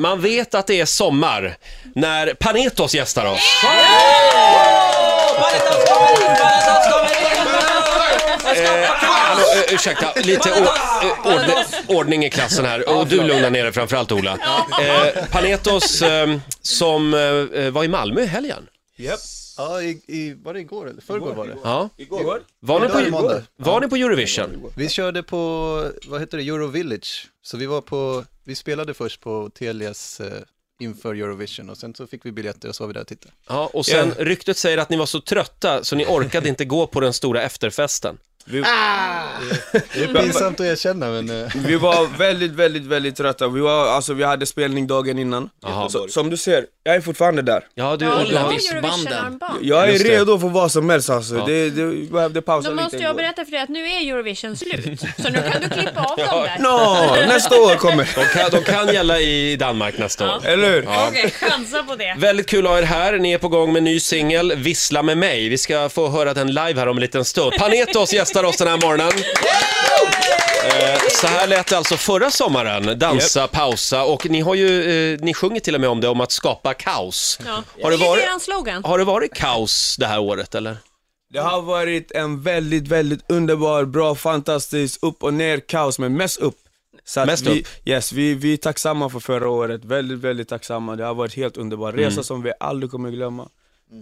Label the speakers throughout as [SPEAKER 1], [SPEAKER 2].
[SPEAKER 1] Man vet att det är sommar när Panetos gästar oss. Eh, hallå, eh, ursäkta, lite eh, ordning, ordning i klassen här. Och du lugnar ner dig framförallt Ola. Eh, Panetos eh, som eh, var i Malmö i helgen.
[SPEAKER 2] Japp.
[SPEAKER 3] Ja, i, i, var det igår eller? Förrgår var det.
[SPEAKER 1] Ja.
[SPEAKER 2] Igår?
[SPEAKER 1] Var, ni på,
[SPEAKER 3] måndag.
[SPEAKER 1] var ni på Eurovision?
[SPEAKER 3] Vi körde på, vad heter det, Euro Village. Så vi var på, vi spelade först på Telias eh, inför Eurovision och sen så fick vi biljetter och så var vi där och tittade.
[SPEAKER 1] Ja, och sen ryktet säger att ni var så trötta så ni orkade inte gå på den stora efterfesten.
[SPEAKER 2] Vi,
[SPEAKER 3] Det är pinsamt att erkänna men eh,
[SPEAKER 2] vi var väldigt, väldigt, väldigt trötta. Vi, var, alltså, vi hade spelning dagen innan. Så, som du ser, jag är fortfarande där.
[SPEAKER 1] Ja, du,
[SPEAKER 4] Ja,
[SPEAKER 1] du
[SPEAKER 4] har. Eurovision-armband.
[SPEAKER 2] Jag är redo för vad som helst alltså.
[SPEAKER 1] Ja.
[SPEAKER 2] Det, det, vi behövde pausa
[SPEAKER 4] Då
[SPEAKER 2] lite.
[SPEAKER 4] måste jag
[SPEAKER 2] igår.
[SPEAKER 4] berätta för dig att nu är Eurovision slut. Så nu kan du klippa av dem där.
[SPEAKER 2] Nå, nästa år kommer.
[SPEAKER 1] De kan, de kan gälla i Danmark nästa år.
[SPEAKER 2] Eller hur?
[SPEAKER 4] Okej, chansa på det.
[SPEAKER 1] Väldigt kul att ha er här. Ni är på gång med en ny singel, Vissla med mig. Vi ska få höra den live här om en liten stund. Panetos gästar oss den här morgonen. Eh, Så här lät det alltså förra sommaren, dansa, pausa och ni har ju, eh, ni sjunger till och med om det, om att skapa kaos.
[SPEAKER 4] Ja.
[SPEAKER 1] Har det
[SPEAKER 4] det är
[SPEAKER 1] varit-
[SPEAKER 4] eran slogan.
[SPEAKER 1] Har det varit kaos det här året eller?
[SPEAKER 2] Det har varit en väldigt, väldigt underbar, bra, fantastisk, upp och ner kaos, men mest upp. Så att
[SPEAKER 1] Mest
[SPEAKER 2] vi,
[SPEAKER 1] upp?
[SPEAKER 2] Yes, vi, vi är tacksamma för förra året, väldigt, väldigt tacksamma. Det har varit helt underbar resa som vi aldrig kommer glömma.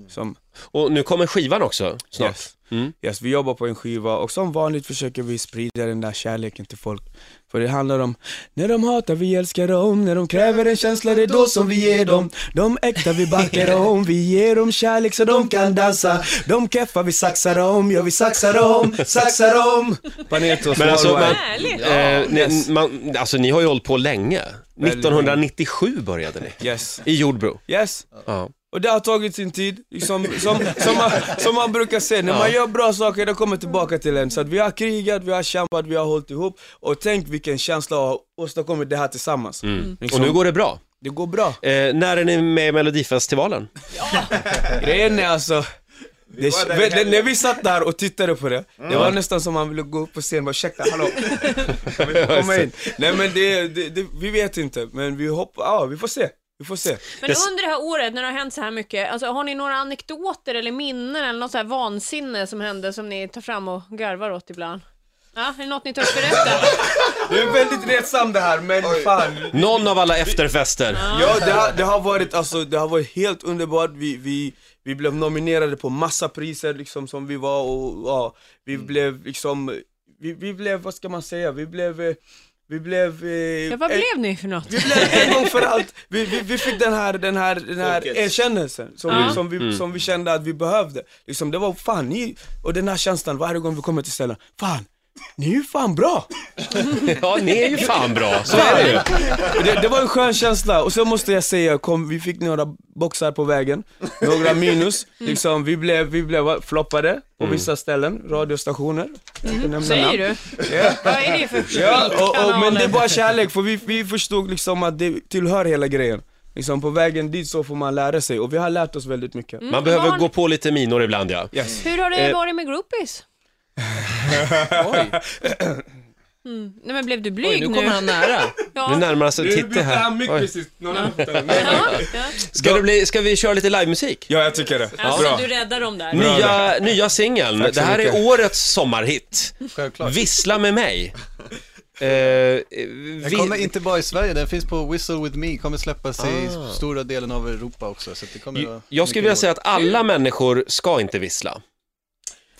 [SPEAKER 2] Som,
[SPEAKER 1] Och nu kommer skivan också snart.
[SPEAKER 2] yes.
[SPEAKER 1] Mm.
[SPEAKER 2] yes, vi jobbar på en skiva och som vanligt försöker vi sprida den där kärleken till folk. För det handlar om, när de hatar vi älskar dem, när de kräver en känsla det är då som vi ger dem. De äkta vi backar om, vi ger dem kärlek så de kan dansa. De keffa vi saxar om, ja vi saxar om, saxar om. Panetos
[SPEAKER 1] Men alltså, man, eh, ni,
[SPEAKER 2] yes.
[SPEAKER 1] man, alltså ni har ju hållit på länge.
[SPEAKER 2] Väldigt
[SPEAKER 1] 1997 började ni.
[SPEAKER 2] Yes.
[SPEAKER 1] I Jordbro.
[SPEAKER 2] Yes.
[SPEAKER 1] Ja.
[SPEAKER 2] Och det har tagit sin tid, liksom, som, som, man, som man brukar säga, när man gör bra saker det kommer tillbaka till en. Så att vi har krigat, vi har kämpat, vi har hållit ihop och tänk vilken känsla att ha åstadkommit det här tillsammans.
[SPEAKER 1] Mm.
[SPEAKER 2] Liksom,
[SPEAKER 1] Och nu går det bra.
[SPEAKER 2] Det går bra.
[SPEAKER 1] Eh, när är ni med i Melodifestivalen?
[SPEAKER 2] Grejen är alltså, det, det, när vi satt där och tittade på det, det var nästan som man ville gå upp på scen och bara ursäkta, hallå, kan vi komma in? Nej men det, det, det, vi vet inte, men vi hoppas, ja vi får se, vi får se.
[SPEAKER 4] Men
[SPEAKER 1] Det-
[SPEAKER 4] under det här året när det har hänt så här mycket, alltså, har ni några anekdoter eller minnen eller något så här vansinne som hände som ni tar fram och garvar åt ibland? Ja, är det något ni törs berätta?
[SPEAKER 2] Det är väldigt retsamt det här, men fan.
[SPEAKER 1] Någon av alla efterfester.
[SPEAKER 2] Ja, det har, det har varit alltså, det har varit helt underbart. Vi, vi, vi blev nominerade på massa priser liksom som vi var och ja, vi blev liksom, vi, vi blev, vad ska man säga, vi blev, eh, vi blev... eh,
[SPEAKER 4] Ja, vad blev ni för något?
[SPEAKER 2] vi blev en gång för allt, vi, vi, vi fick den här, den här, den här erkännelsen som,
[SPEAKER 4] Ja.
[SPEAKER 2] vi, som, vi, som vi kände att vi behövde. Liksom, det var fan ni, och den här känslan varje gång vi kommer till ställen, fan, ni är ju fan bra!
[SPEAKER 1] Ja, ni är ju fan bra. Så är det ju.
[SPEAKER 2] Det, det var en skön känsla, och så måste jag säga, kom, vi fick några boxar på vägen, några minus, liksom, vi blev, vi blev floppade på vissa ställen, radiostationer. Nämna
[SPEAKER 4] Säger
[SPEAKER 2] namn.
[SPEAKER 4] du?
[SPEAKER 2] Ja.
[SPEAKER 4] Vad är det för
[SPEAKER 2] Ja, och, och, men det är bara kärlek, för vi, vi förstod liksom att det tillhör hela grejen. Liksom på vägen dit så får man lära sig, och vi har lärt oss väldigt mycket.
[SPEAKER 1] Man behöver
[SPEAKER 4] har
[SPEAKER 1] gå på lite minor ibland ja.
[SPEAKER 2] Yes.
[SPEAKER 4] Hur har det
[SPEAKER 1] Eh.
[SPEAKER 4] varit med groupies? Mm. Nej men blev du blyg
[SPEAKER 5] Oj, nu
[SPEAKER 4] nu?
[SPEAKER 5] kommer han nära.
[SPEAKER 1] Nu
[SPEAKER 4] Ja.
[SPEAKER 1] närmar sig Titte här.
[SPEAKER 2] Någon annan får ta den.
[SPEAKER 4] Ja, ja.
[SPEAKER 1] Ska, det bli, ska vi köra lite livemusik?
[SPEAKER 2] Ja, jag tycker det.
[SPEAKER 4] Alltså
[SPEAKER 2] Bra.
[SPEAKER 4] du räddar dem där.
[SPEAKER 1] Nya, nya singeln. Det här är
[SPEAKER 2] mycket.
[SPEAKER 1] årets sommarhit.
[SPEAKER 3] självklart.
[SPEAKER 1] Vissla med mig. Eh,
[SPEAKER 3] Den
[SPEAKER 1] vi,
[SPEAKER 3] kommer inte bara i Sverige, den finns på Whistle With Me, kommer släppas i
[SPEAKER 1] Ah.
[SPEAKER 3] stora delen av Europa också. Så det kommer
[SPEAKER 1] jag skulle vilja säga att alla människor ska inte vissla.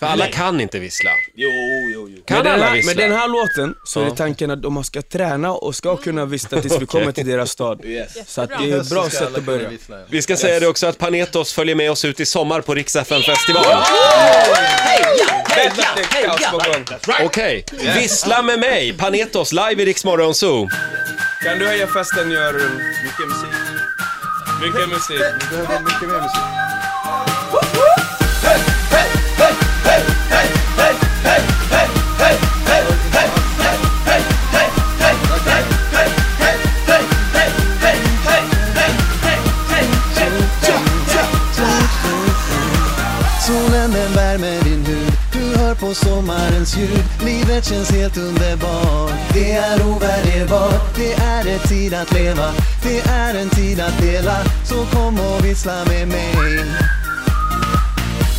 [SPEAKER 1] För alla kan inte vissla.
[SPEAKER 5] Jo, jo, jo.
[SPEAKER 1] Kan
[SPEAKER 2] Med den,
[SPEAKER 1] alla
[SPEAKER 2] här,
[SPEAKER 1] vissla?
[SPEAKER 2] med den här låten så är
[SPEAKER 1] Ja.
[SPEAKER 2] det tanken att de ska träna och ska kunna vissta tills vi kommer till deras stad.
[SPEAKER 5] Yes.
[SPEAKER 2] Så att det är ett bra sätt att börja.
[SPEAKER 1] Vi ska säga det också att Panetos följer med oss ut i sommar på Rix festival. Okej, vissla med mig, Panetos live i Rix Zoo.
[SPEAKER 2] Kan du höja festen, gör
[SPEAKER 5] Mycket musik.
[SPEAKER 2] mycket musik.
[SPEAKER 3] Vi behöver mycket mer musik. Sommarens ljud Livet känns helt underbart. Det är ovärderbart Det är en tid att leva. Det är en tid att dela Så kom och vissla med mig.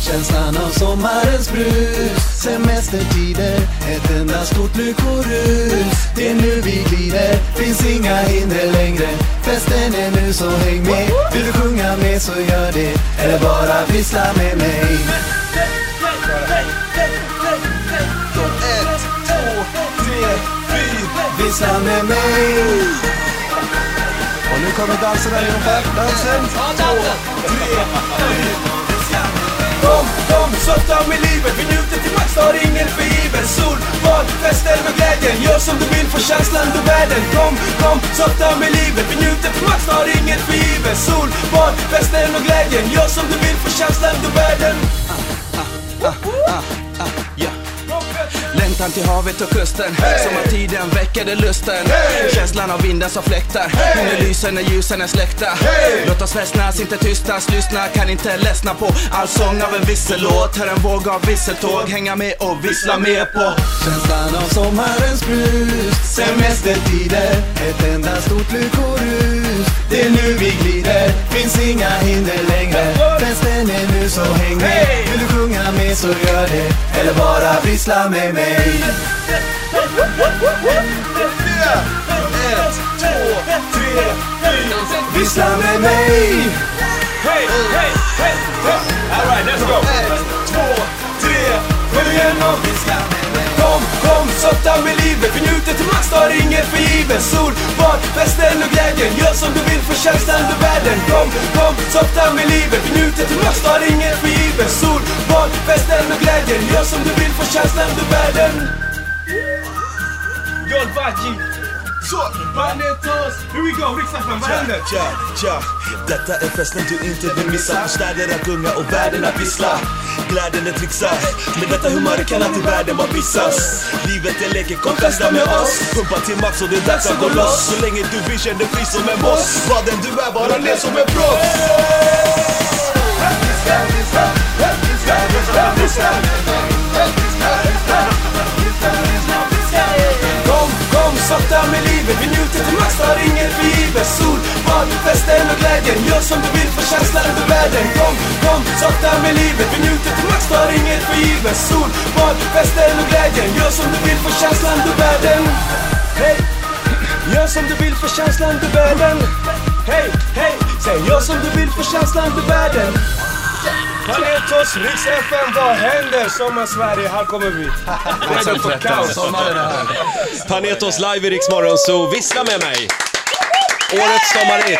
[SPEAKER 3] Känslan av sommarens brus Semestertider Ett enda stort lyckorus. Det är nu vi glider Finns inga hinder längre. Festen är nu så häng med. Vill du sjunga med så gör det. Eller bara vissla med mig. Dansa med mig. Och nu kommer danserna ungefär Dansen. Två, tre,
[SPEAKER 2] Kom, kom, softa med livet. Vi njuter till max, tar ingen för givet Sol, bad, fester med glädjen. Gör som du vill, få känslan du världen Kom, kom, softa med livet. Vi njuter till max, tar ingen för givet Sol, bad, fester med glädjen. Gör som du vill, få känslan du världen
[SPEAKER 6] Längtan till havet och kusten. Sommartiden väckade lusten. Känslan av vinden som fläktar. Himlen lyser när ljusen är släckta. Låt oss fästnas, inte tystas. Lyssna, kan inte ledsna på All sång av en vissellåt Hör en våg av visseltåg Hänga med och vissla med på.
[SPEAKER 3] Känslan av sommarens brus Semestertider. Ett enda stort lyckorus Det är nu vi glider. Finns inga hinder längre. Festen är nu så häng med Med så gör det. Eller bara vissla med mig. Ett, två, tre, fyra. Vissla med mig.
[SPEAKER 2] Hey, hey, hey, hey Alright, let's go.
[SPEAKER 3] Ett, två, tre.
[SPEAKER 2] Kom igen och
[SPEAKER 3] Vissla
[SPEAKER 2] kom, softa med livet Vi njuter till max, tar inget för givet Sol, bad, festen och glädjen Gör som du vill för känslan du världen. Kom, kom, softa med livet Vi njuter till max, tar inget för givet Sol, bad, festen och glädjen Gör som du vill för känslan du världen. John Baggi så, Panetos, here we go, riksdagsman, vad händer?
[SPEAKER 7] Detta är festen du inte vill missa. För städer att gunga och världen att vissla. Glädjen är trixar, med detta humöret kan alltid världen bara missas. Livet är leken, kom festa med oss. Pumpa till max och det är dags att gå loss. Så länge du vill känn dig fri som en boss. Vad den du är, bara le som en proffs.
[SPEAKER 2] Kom, sakta med livet. Vi njuter till max, tar inget för givet Sol, bad, festen och glädjen. Gör som du vill för känslan över världen. Kom, kom, sakta med livet. Vi njuter till max, tar inget för givet Sol, bad, festen och glädjen. Gör som du vill för känslan över världen. Hej, gör som du vill för känslan över världen. Hej, hej, säg gör som du vill för känslan över världen. Panetos, Riks FM, vad händer? Sommar-Sverige, här kommer vi. Redo för kaos.
[SPEAKER 3] Sommaren är här
[SPEAKER 1] Panetos live i Rix Morgon Zoo. Vissla med mig! Årets sommarhit.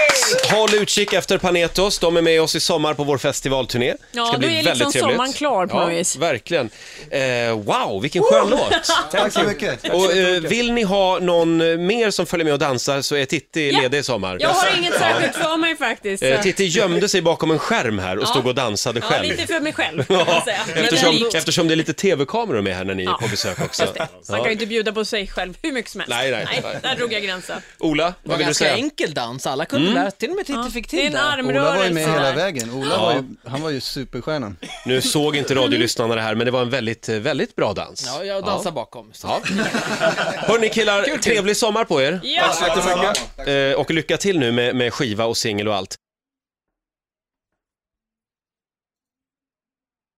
[SPEAKER 1] Håll utkik efter Panetos. De är med oss i sommar på vår festivalturné.
[SPEAKER 4] Ja,
[SPEAKER 1] Ska bli
[SPEAKER 4] då är
[SPEAKER 1] väldigt
[SPEAKER 4] liksom
[SPEAKER 1] trevligt.
[SPEAKER 4] sommaren klar på
[SPEAKER 1] ja,
[SPEAKER 4] något vis.
[SPEAKER 1] Verkligen. Eh, wow, vilken skön låt.
[SPEAKER 3] Tack så mycket
[SPEAKER 1] Och eh, vill ni ha någon eh, mer som följer med och dansar så är Titti
[SPEAKER 4] Ja.
[SPEAKER 1] ledig i sommar.
[SPEAKER 4] Jag har inget särskilt för mig faktiskt.
[SPEAKER 1] Eh, Titti gömde sig bakom en skärm här och
[SPEAKER 4] Ja.
[SPEAKER 1] stod och dansade
[SPEAKER 4] Ja,
[SPEAKER 1] själv.
[SPEAKER 4] lite för mig själv kan man säga.
[SPEAKER 1] Eftersom,
[SPEAKER 4] likt.
[SPEAKER 1] eftersom det är lite tv-kameror med här när ni är
[SPEAKER 4] Ja.
[SPEAKER 1] på besök också.
[SPEAKER 4] Man kan ju inte bjuda på sig själv hur mycket som helst.
[SPEAKER 1] Nej, nej, nej.
[SPEAKER 4] där drog jag gränsen.
[SPEAKER 1] Ola,
[SPEAKER 8] Det
[SPEAKER 1] vad vill du
[SPEAKER 8] ganska
[SPEAKER 1] säga?
[SPEAKER 8] Enkel dans, alla kunde lära till och med Titti fick
[SPEAKER 4] Det är
[SPEAKER 8] till
[SPEAKER 4] en.
[SPEAKER 3] Ola var ju med hela vägen Ola var ju, han var ju superstjärnan
[SPEAKER 1] Nu såg inte radiolyssnarna det här, men det var en väldigt, eh, väldigt bra dans.
[SPEAKER 8] Ja, jag dansar bakom. Så.
[SPEAKER 1] Ja. Hörni killar, trevlig sommar på er.
[SPEAKER 4] Ja,
[SPEAKER 1] Eh, och lycka till nu med, med skiva och singel och allt.